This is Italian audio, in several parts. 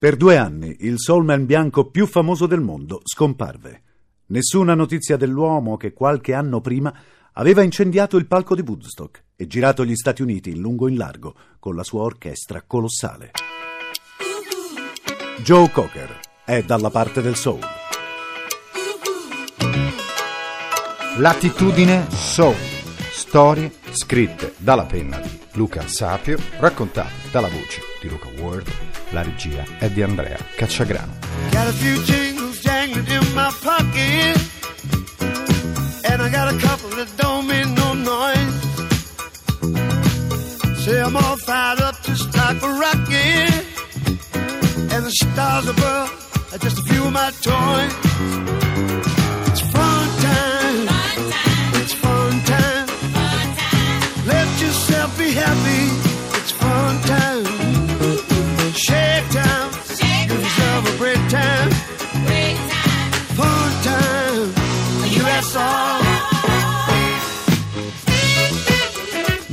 Per due anni il soulman bianco più famoso del mondo scomparve. Nessuna notizia dell'uomo che qualche anno prima aveva incendiato il palco di Woodstock e girato gli Stati Uniti in lungo e in largo con la sua orchestra colossale. Joe Cocker è dalla parte del soul. Latitudine Soul. Storie scritte dalla penna di Luca Sapio, raccontate dalla voce di Luca Ward. La regia è di Andrea Cacciagrano. Got a few jingles jangling in my pocket. And I got a couple that don't make no noise. Say I'm all fired up just like a rocket. And the stars above are just a few of my toys.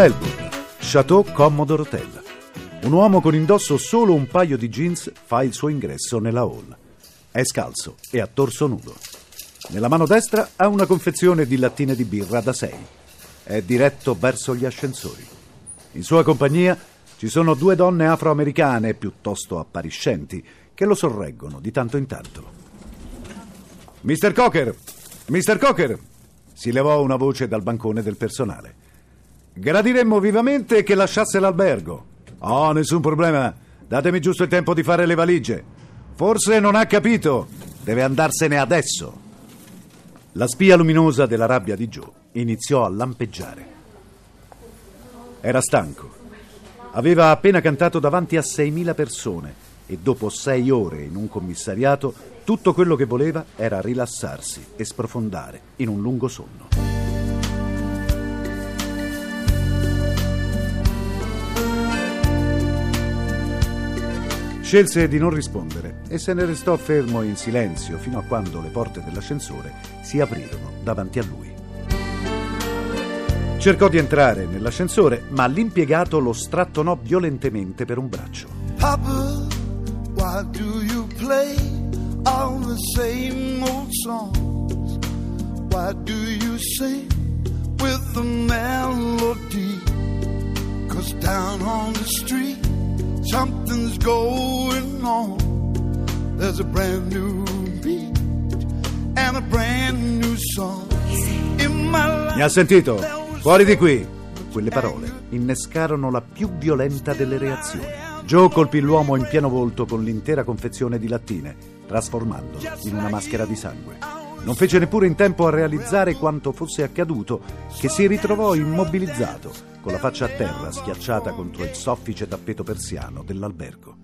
Melbourne, Chateau Commodore Hotel. Un uomo con indosso solo un paio di jeans fa il suo ingresso nella hall. È scalzo e a torso nudo. Nella mano destra ha una confezione di lattine di birra da 6. È diretto verso gli ascensori. In sua compagnia ci sono due donne afroamericane piuttosto appariscenti che lo sorreggono di tanto in tanto. Mr. Cocker! Mr. Cocker! Si levò una voce dal bancone del personale. Gradiremmo vivamente che lasciasse l'albergo. Oh, nessun problema. Datemi giusto il tempo di fare le valigie. Forse non ha capito. Deve andarsene adesso. La spia luminosa della rabbia di Joe iniziò a lampeggiare. Era stanco. Aveva appena cantato davanti a 6.000 persone e dopo sei ore in un commissariato tutto quello che voleva era rilassarsi e sprofondare in un lungo sonno. Scelse di non rispondere e se ne restò fermo in silenzio fino a quando le porte dell'ascensore si aprirono davanti a lui. Cercò di entrare nell'ascensore, ma l'impiegato lo strattonò violentemente per un braccio. Papa, why do you play all the same old songs? Why do you sing with the melody? Cause down on the street, something's going on. There's a brand new beat and a brand new song. Mi ha sentito? Fuori di qui! Quelle parole innescarono la più violenta delle reazioni. Joe colpì l'uomo in pieno volto con l'intera confezione di lattine, trasformandolo in una maschera di sangue. Non fece neppure in tempo a realizzare quanto fosse accaduto, che si ritrovò immobilizzato, con la faccia a terra schiacciata contro il soffice tappeto persiano dell'albergo.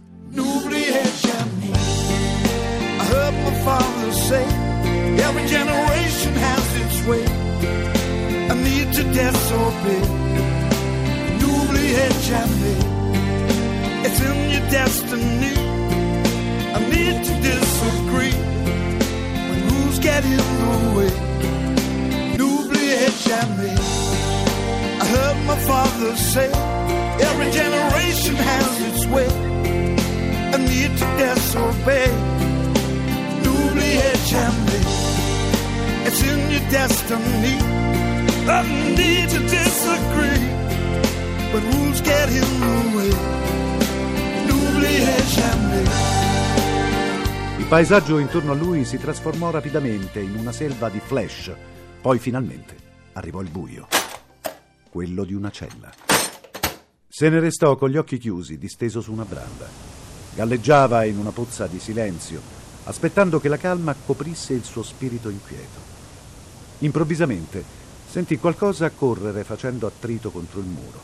Its in your destiny. I need to disagree. When rules get in the way. I heard father say, every generation has its way. I need to disobey. Newly me. It's in your destiny. I need to disagree. But rules get in the way. Newly me. Il paesaggio intorno a lui si trasformò rapidamente in una selva di flash. Poi finalmente arrivò il buio. Quello di una cella. Se ne restò con gli occhi chiusi, disteso su una branda. Galleggiava in una pozza di silenzio, aspettando che la calma coprisse il suo spirito inquieto. Improvvisamente sentì qualcosa correre facendo attrito contro il muro.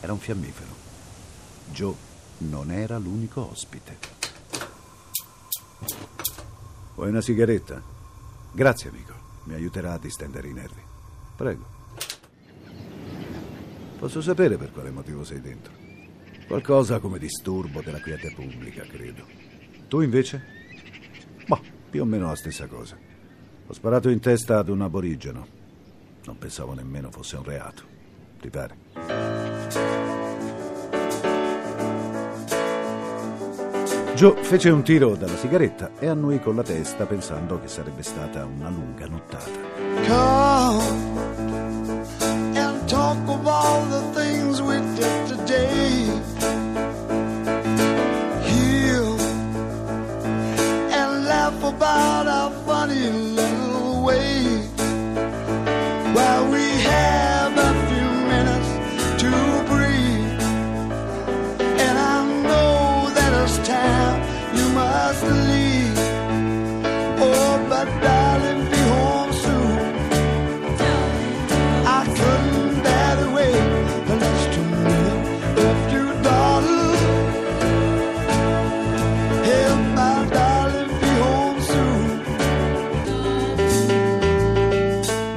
Era un fiammifero. Joe non era l'unico ospite. Vuoi una sigaretta? Grazie, amico. Mi aiuterà a distendere i nervi. Prego. Posso sapere per quale motivo sei dentro? Qualcosa come disturbo della quiete pubblica, credo. Tu invece? Boh, più o meno la stessa cosa. Ho sparato in testa ad un aborigeno. Non pensavo nemmeno fosse un reato. Ti pare? Joe fece un tiro dalla sigaretta e annui con la testa pensando che sarebbe stata una lunga nottata. Come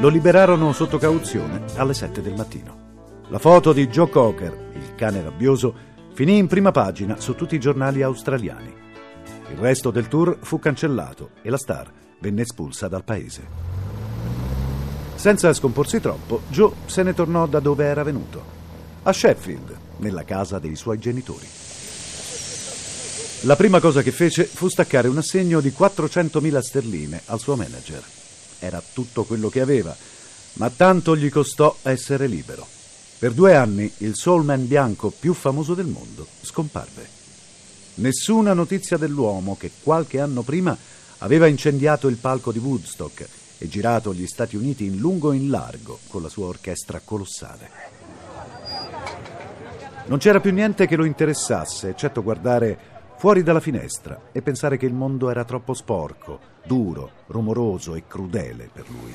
Lo liberarono sotto cauzione alle 7 del mattino. La foto di Joe Cocker, il cane rabbioso, finì in prima pagina su tutti i giornali australiani. Il resto del tour fu cancellato e la star venne espulsa dal paese. Senza scomporsi troppo, Joe se ne tornò da dove era venuto, a Sheffield, nella casa dei suoi genitori. La prima cosa che fece fu staccare un assegno di 400.000 sterline al suo manager. Era tutto quello che aveva, ma tanto gli costò essere libero. Per due anni il soulman bianco più famoso del mondo scomparve. Nessuna notizia dell'uomo che qualche anno prima aveva incendiato il palco di Woodstock e girato gli Stati Uniti in lungo e in largo con la sua orchestra colossale. Non c'era più niente che lo interessasse, eccetto guardare fuori dalla finestra e pensare che il mondo era troppo sporco, duro, rumoroso e crudele per lui.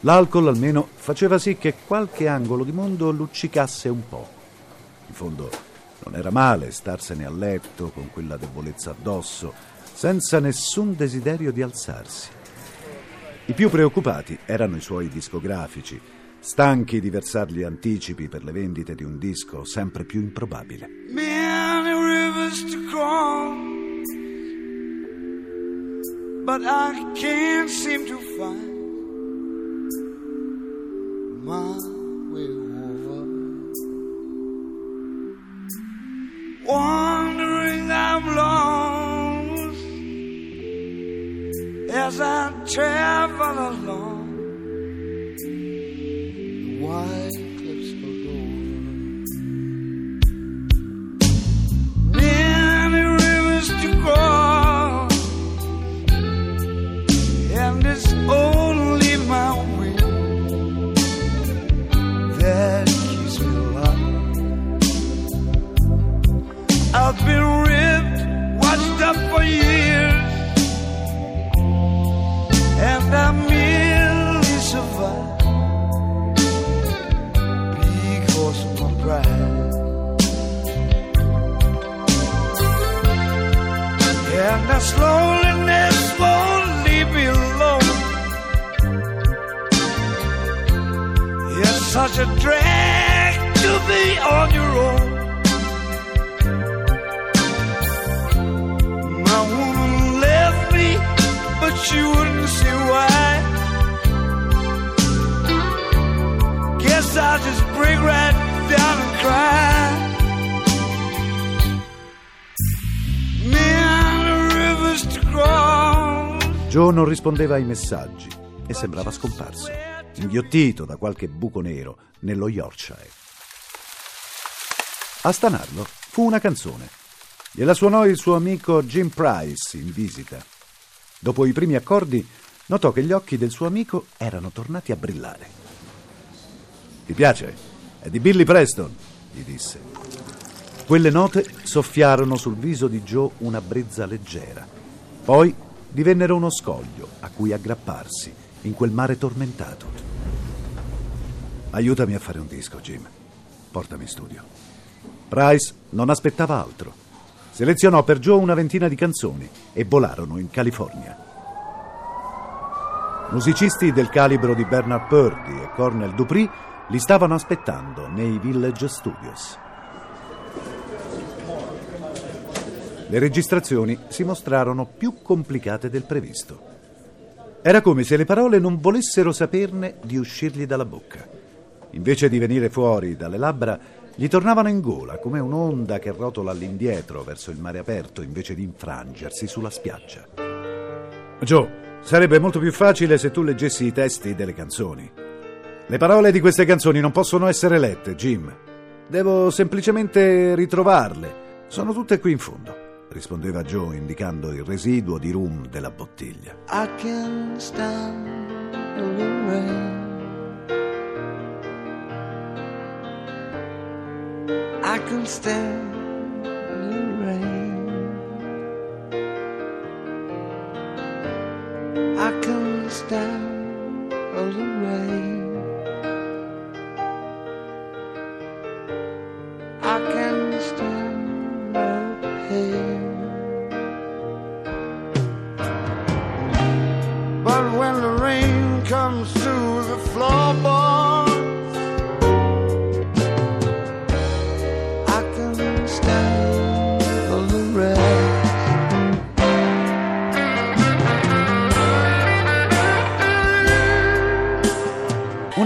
L'alcol almeno faceva sì che qualche angolo di mondo luccicasse un po'. In fondo non era male starsene a letto con quella debolezza addosso, senza nessun desiderio di alzarsi. I più preoccupati erano i suoi discografici, stanchi di versargli anticipi per le vendite di un disco sempre più improbabile. Many rivers to cross, but I can't seem to find I won't leave me alone. It's such a drag to be on your own. My woman left me, but she wouldn't say why. Guess I'll just break right down and cry. Joe non rispondeva ai messaggi e sembrava scomparso, inghiottito da qualche buco nero nello Yorkshire. A stanarlo fu una canzone. Gliela suonò il suo amico Jim Price in visita. Dopo i primi accordi, notò che gli occhi del suo amico erano tornati a brillare. Ti piace? È di Billy Preston, gli disse. Quelle note soffiarono sul viso di Joe una brezza leggera. Poi divennero uno scoglio a cui aggrapparsi in quel mare tormentato. Aiutami a fare un disco, Jim. Portami in studio. Price non aspettava altro. Selezionò per Joe una ventina di canzoni e volarono in California. Musicisti del calibro di Bernard Purdy e Cornel Dupree li stavano aspettando nei Village Studios. Le registrazioni si mostrarono più complicate del previsto. Era come se le parole non volessero saperne di uscirgli dalla bocca. Invece di venire fuori dalle labbra, gli tornavano in gola come un'onda che rotola all'indietro verso il mare aperto invece di infrangersi sulla spiaggia. Joe, sarebbe molto più facile se tu leggessi i testi delle canzoni. Le parole di queste canzoni non possono essere lette, Jim. Devo semplicemente ritrovarle. Sono tutte qui in fondo, rispondeva Joe indicando il residuo di rum della bottiglia. I can stand the rain. I can stand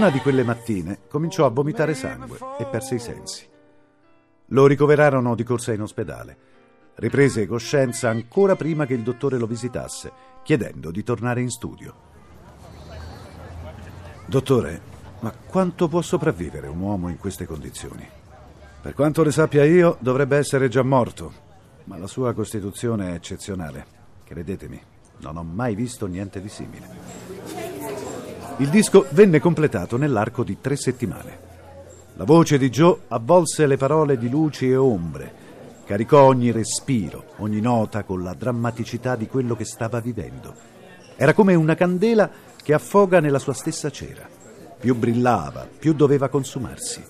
Una di quelle mattine cominciò a vomitare sangue e perse i sensi. Lo ricoverarono di corsa in ospedale. Riprese coscienza ancora prima che il dottore lo visitasse, chiedendo di tornare in studio. Dottore, ma quanto può sopravvivere un uomo in queste condizioni? Per quanto ne sappia io, dovrebbe essere già morto, ma la sua costituzione è eccezionale. Credetemi, non ho mai visto niente di simile. Il disco venne completato nell'arco di tre settimane. La voce di Joe avvolse le parole di luci e ombre, caricò ogni respiro, ogni nota con la drammaticità di quello che stava vivendo. Era come una candela che affoga nella sua stessa cera. Più brillava, più doveva consumarsi.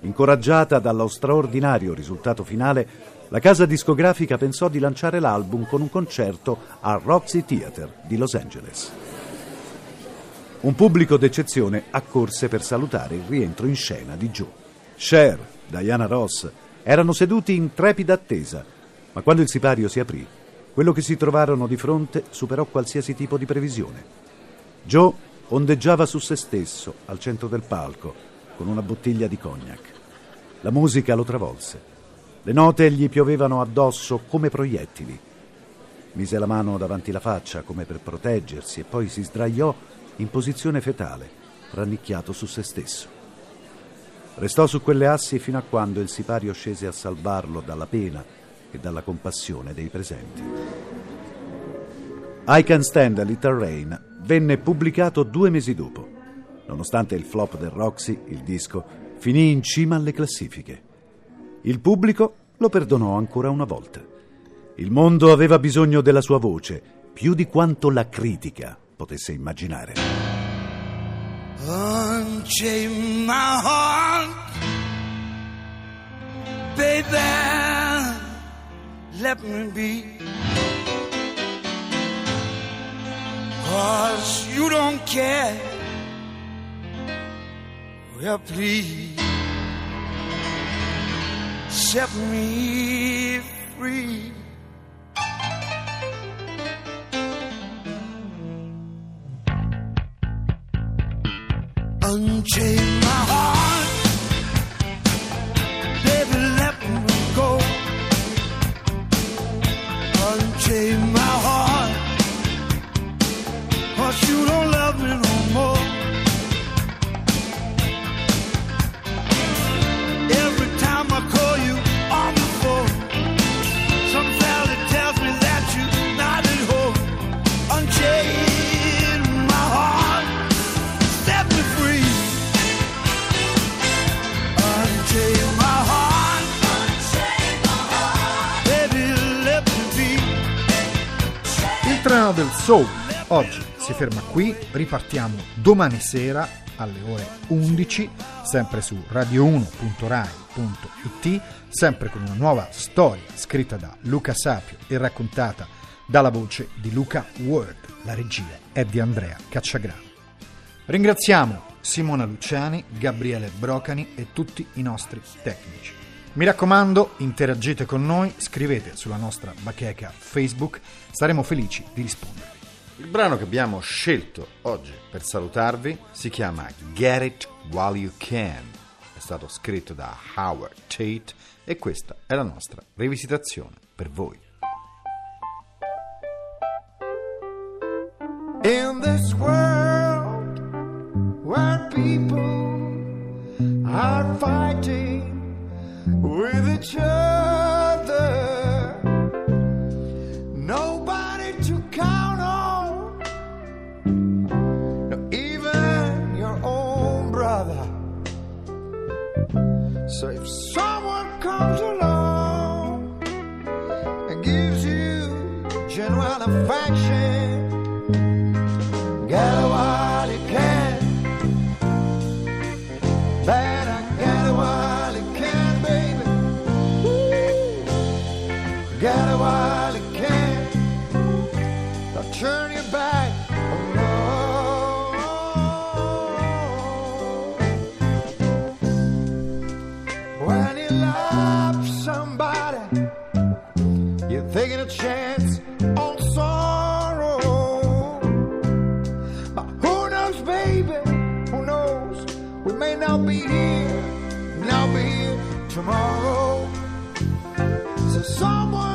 Incoraggiata dallo straordinario risultato finale, la casa discografica pensò di lanciare l'album con un concerto al Roxy Theatre di Los Angeles. Un pubblico d'eccezione accorse per salutare il rientro in scena di Joe. Cher, Diana Ross erano seduti in trepida attesa, ma quando il sipario si aprì, quello che si trovarono di fronte superò qualsiasi tipo di previsione. Joe ondeggiava su se stesso al centro del palco con una bottiglia di cognac. La musica lo travolse. Le note gli piovevano addosso come proiettili. Mise la mano davanti la faccia come per proteggersi e poi si sdraiò in posizione fetale, rannicchiato su se stesso. Restò su quelle assi fino a quando il sipario scese a salvarlo dalla pena e dalla compassione dei presenti. I Can Stand a Little Rain venne pubblicato due mesi dopo. Nonostante il flop del Roxy, il disco finì in cima alle classifiche. Il pubblico lo perdonò ancora una volta. Il mondo aveva bisogno della sua voce, più di quanto la critica potesse immaginare. Unchain my heart, baby. Let me be. Cause you don't care. Well, please set me free. Unchain my heart, soul oggi si ferma qui, ripartiamo domani sera alle ore 11, sempre su radio1.rai.it, sempre con una nuova storia scritta da Luca Sapio e raccontata dalla voce di Luca Word. La regia è di Andrea Cacciagrano. Ringraziamo Simona Luciani, Gabriele Brocani e tutti i nostri tecnici. Mi raccomando, interagite con noi, scrivete sulla nostra bacheca Facebook, saremo felici di rispondere. Il brano che abbiamo scelto oggi per salutarvi si chiama Get It While You Can. è stato scritto da Howard Tate e questa è la nostra rivisitazione per voi. In this world where people are fighting with each other, comes along and gives you genuine affection, get tomorrow. So someone.